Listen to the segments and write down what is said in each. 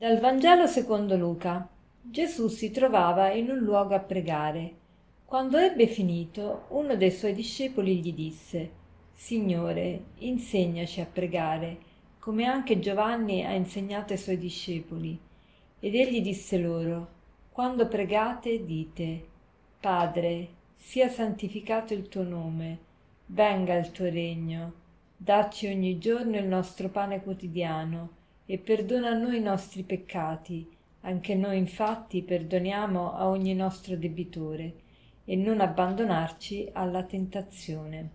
Dal Vangelo secondo Luca. Gesù si trovava in un luogo a pregare. Quando ebbe finito, uno dei suoi discepoli gli disse, Signore, insegnaci a pregare, come anche Giovanni ha insegnato ai suoi discepoli. Ed egli disse loro, Quando pregate, dite, Padre, sia santificato il tuo nome, venga il tuo regno, dacci ogni giorno il nostro pane quotidiano e perdona a noi i nostri peccati, anche noi infatti perdoniamo a ogni nostro debitore, e non abbandonarci alla tentazione.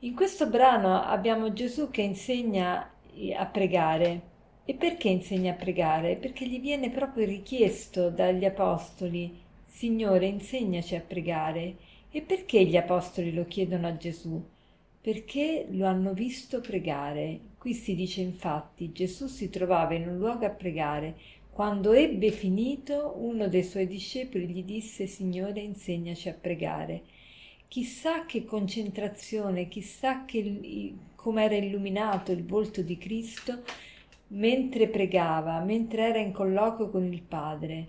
In questo brano abbiamo Gesù che insegna a pregare. E perché insegna a pregare? Perché gli viene proprio richiesto dagli apostoli, Signore, insegnaci a pregare. E perché gli apostoli lo chiedono a Gesù? Perché lo hanno visto pregare, Qui si dice infatti Gesù si trovava in un luogo a pregare. Quando ebbe finito, uno dei suoi discepoli gli disse Signore, insegnaci a pregare. Chissà che concentrazione, chissà che, come era illuminato il volto di Cristo mentre pregava, mentre era in colloquio con il Padre.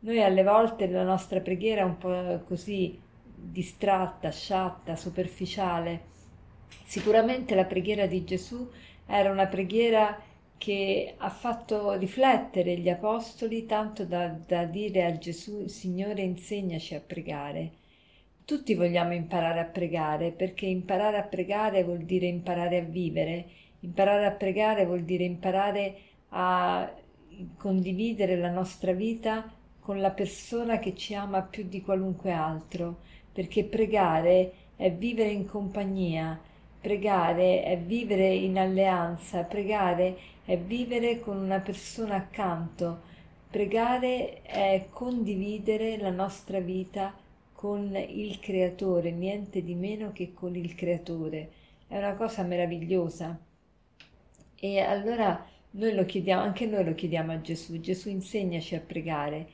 Noi alle volte la nostra preghiera è un po' così distratta, sciatta, superficiale. Sicuramente la preghiera di Gesù era una preghiera che ha fatto riflettere gli apostoli tanto da, da dire a Gesù, Signore, insegnaci a pregare. Tutti vogliamo imparare a pregare perché imparare a pregare vuol dire imparare a vivere, imparare a pregare vuol dire imparare a condividere la nostra vita con la persona che ci ama più di qualunque altro, perché pregare è vivere in compagnia, Pregare è vivere in alleanza, pregare è vivere con una persona accanto, pregare è condividere la nostra vita con il Creatore, niente di meno che con il Creatore. È una cosa meravigliosa. E allora noi lo chiediamo, anche noi lo chiediamo a Gesù. Gesù insegnaci a pregare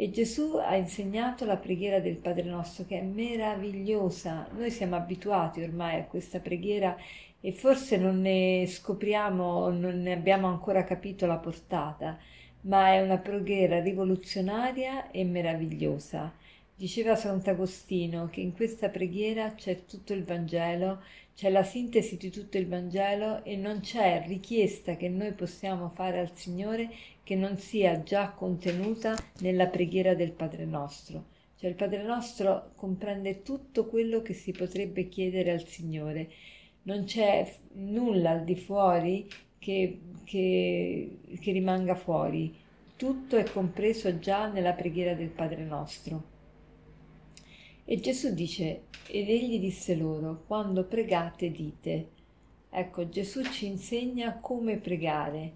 e Gesù ha insegnato la preghiera del Padre nostro che è meravigliosa. Noi siamo abituati ormai a questa preghiera e forse non ne scopriamo, non ne abbiamo ancora capito la portata, ma è una preghiera rivoluzionaria e meravigliosa. Diceva Sant'Agostino che in questa preghiera c'è tutto il Vangelo, c'è la sintesi di tutto il Vangelo e non c'è richiesta che noi possiamo fare al Signore che non sia già contenuta nella preghiera del Padre nostro. Cioè il Padre nostro comprende tutto quello che si potrebbe chiedere al Signore. Non c'è nulla al di fuori che, che, che rimanga fuori. Tutto è compreso già nella preghiera del Padre nostro. E Gesù dice, ed egli disse loro, quando pregate dite. Ecco, Gesù ci insegna come pregare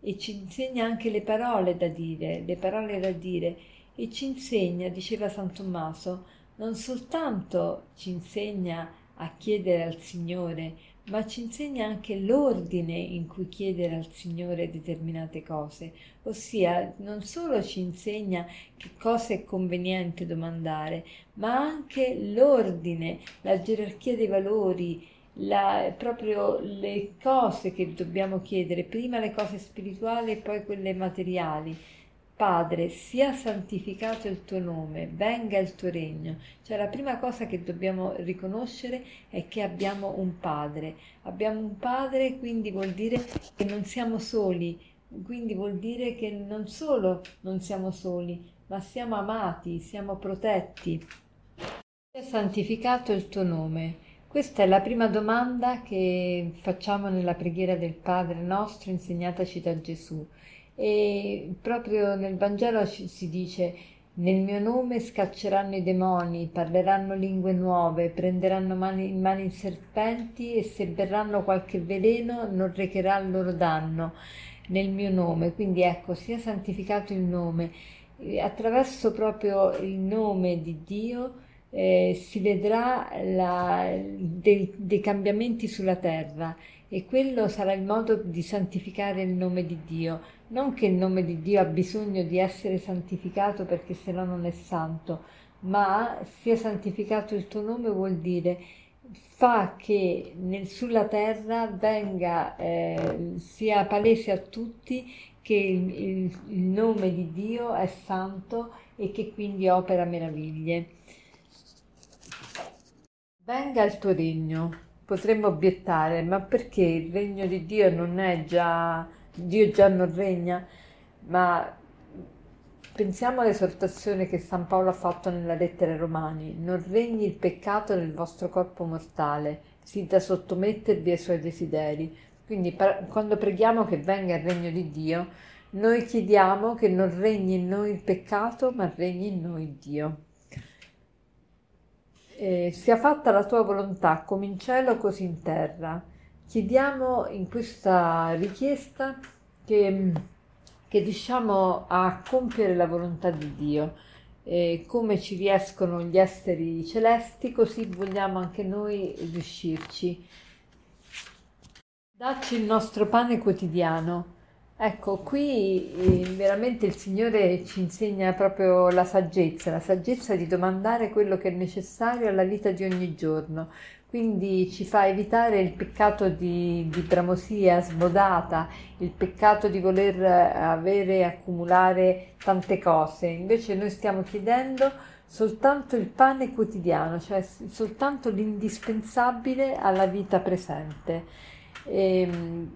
e ci insegna anche le parole da dire, le parole da dire e ci insegna, diceva San Tommaso, non soltanto ci insegna a chiedere al Signore, ma ci insegna anche l'ordine in cui chiedere al Signore determinate cose, ossia non solo ci insegna che cosa è conveniente domandare, ma anche l'ordine, la gerarchia dei valori, la, proprio le cose che dobbiamo chiedere, prima le cose spirituali e poi quelle materiali. Padre, sia santificato il tuo nome, venga il tuo regno. Cioè la prima cosa che dobbiamo riconoscere è che abbiamo un Padre. Abbiamo un Padre, quindi vuol dire che non siamo soli, quindi vuol dire che non solo non siamo soli, ma siamo amati, siamo protetti. Sia santificato il tuo nome. Questa è la prima domanda che facciamo nella preghiera del Padre nostro insegnataci da Gesù. E proprio nel Vangelo si dice nel mio nome scacceranno i demoni, parleranno lingue nuove, prenderanno mani, in mano i serpenti e se berranno qualche veleno non recherà loro danno nel mio nome. Quindi ecco, sia santificato il nome. Attraverso proprio il nome di Dio eh, si vedrà la, dei, dei cambiamenti sulla terra e quello sarà il modo di santificare il nome di Dio. Non che il nome di Dio ha bisogno di essere santificato perché se no non è santo, ma sia santificato il tuo nome vuol dire fa che nel, sulla terra venga, eh, sia palese a tutti che il, il, il nome di Dio è santo e che quindi opera meraviglie. Venga il tuo regno. Potremmo obiettare, ma perché il regno di Dio non è già, Dio già non regna? Ma pensiamo all'esortazione che San Paolo ha fatto nella lettera ai Romani, non regni il peccato nel vostro corpo mortale, sì da sottomettervi ai suoi desideri. Quindi quando preghiamo che venga il regno di Dio, noi chiediamo che non regni in noi il peccato, ma regni in noi Dio. Eh, sia fatta la tua volontà come in cielo così in terra. Chiediamo in questa richiesta che, che riusciamo a compiere la volontà di Dio. E come ci riescono gli esseri celesti, così vogliamo anche noi riuscirci. Dacci il nostro pane quotidiano Ecco, qui eh, veramente il Signore ci insegna proprio la saggezza, la saggezza di domandare quello che è necessario alla vita di ogni giorno. Quindi ci fa evitare il peccato di, di bramosia smodata, il peccato di voler avere e accumulare tante cose. Invece noi stiamo chiedendo soltanto il pane quotidiano, cioè soltanto l'indispensabile alla vita presente. E, ehm,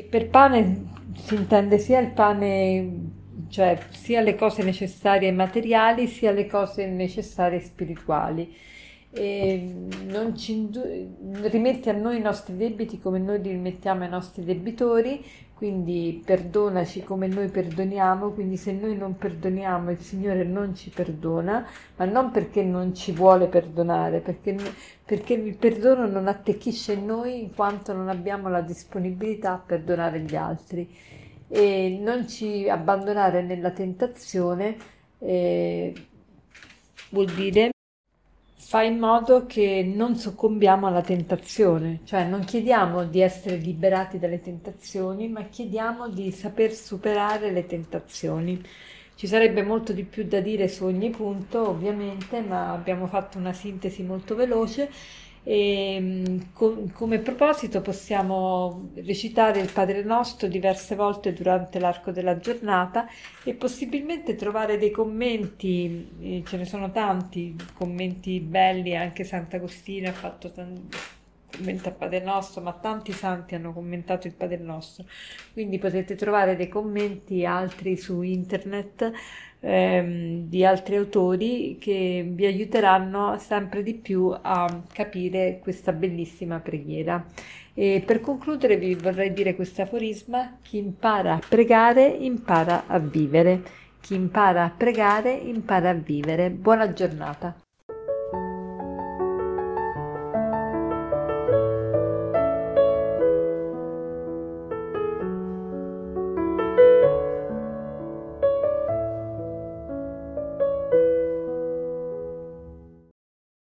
e per pane si intende sia il pane, cioè sia le cose necessarie materiali, sia le cose necessarie spirituali. E non ci rimette a noi i nostri debiti come noi li rimettiamo ai nostri debitori quindi perdonaci come noi perdoniamo, quindi se noi non perdoniamo il Signore non ci perdona, ma non perché non ci vuole perdonare, perché, perché il perdono non attecchisce in noi in quanto non abbiamo la disponibilità a perdonare gli altri. E non ci abbandonare nella tentazione eh, vuol dire fa in modo che non soccombiamo alla tentazione, cioè non chiediamo di essere liberati dalle tentazioni, ma chiediamo di saper superare le tentazioni. Ci sarebbe molto di più da dire su ogni punto, ovviamente, ma abbiamo fatto una sintesi molto veloce e mm, com- come proposito possiamo recitare il Padre Nostro diverse volte durante l'arco della giornata e possibilmente trovare dei commenti, eh, ce ne sono tanti commenti belli, anche Sant'Agostino ha fatto tanti commenta il Padre Nostro, ma tanti santi hanno commentato il Padre Nostro, quindi potete trovare dei commenti altri su internet ehm, di altri autori che vi aiuteranno sempre di più a capire questa bellissima preghiera. E per concludere vi vorrei dire questo aforisma, chi impara a pregare impara a vivere, chi impara a pregare impara a vivere. Buona giornata.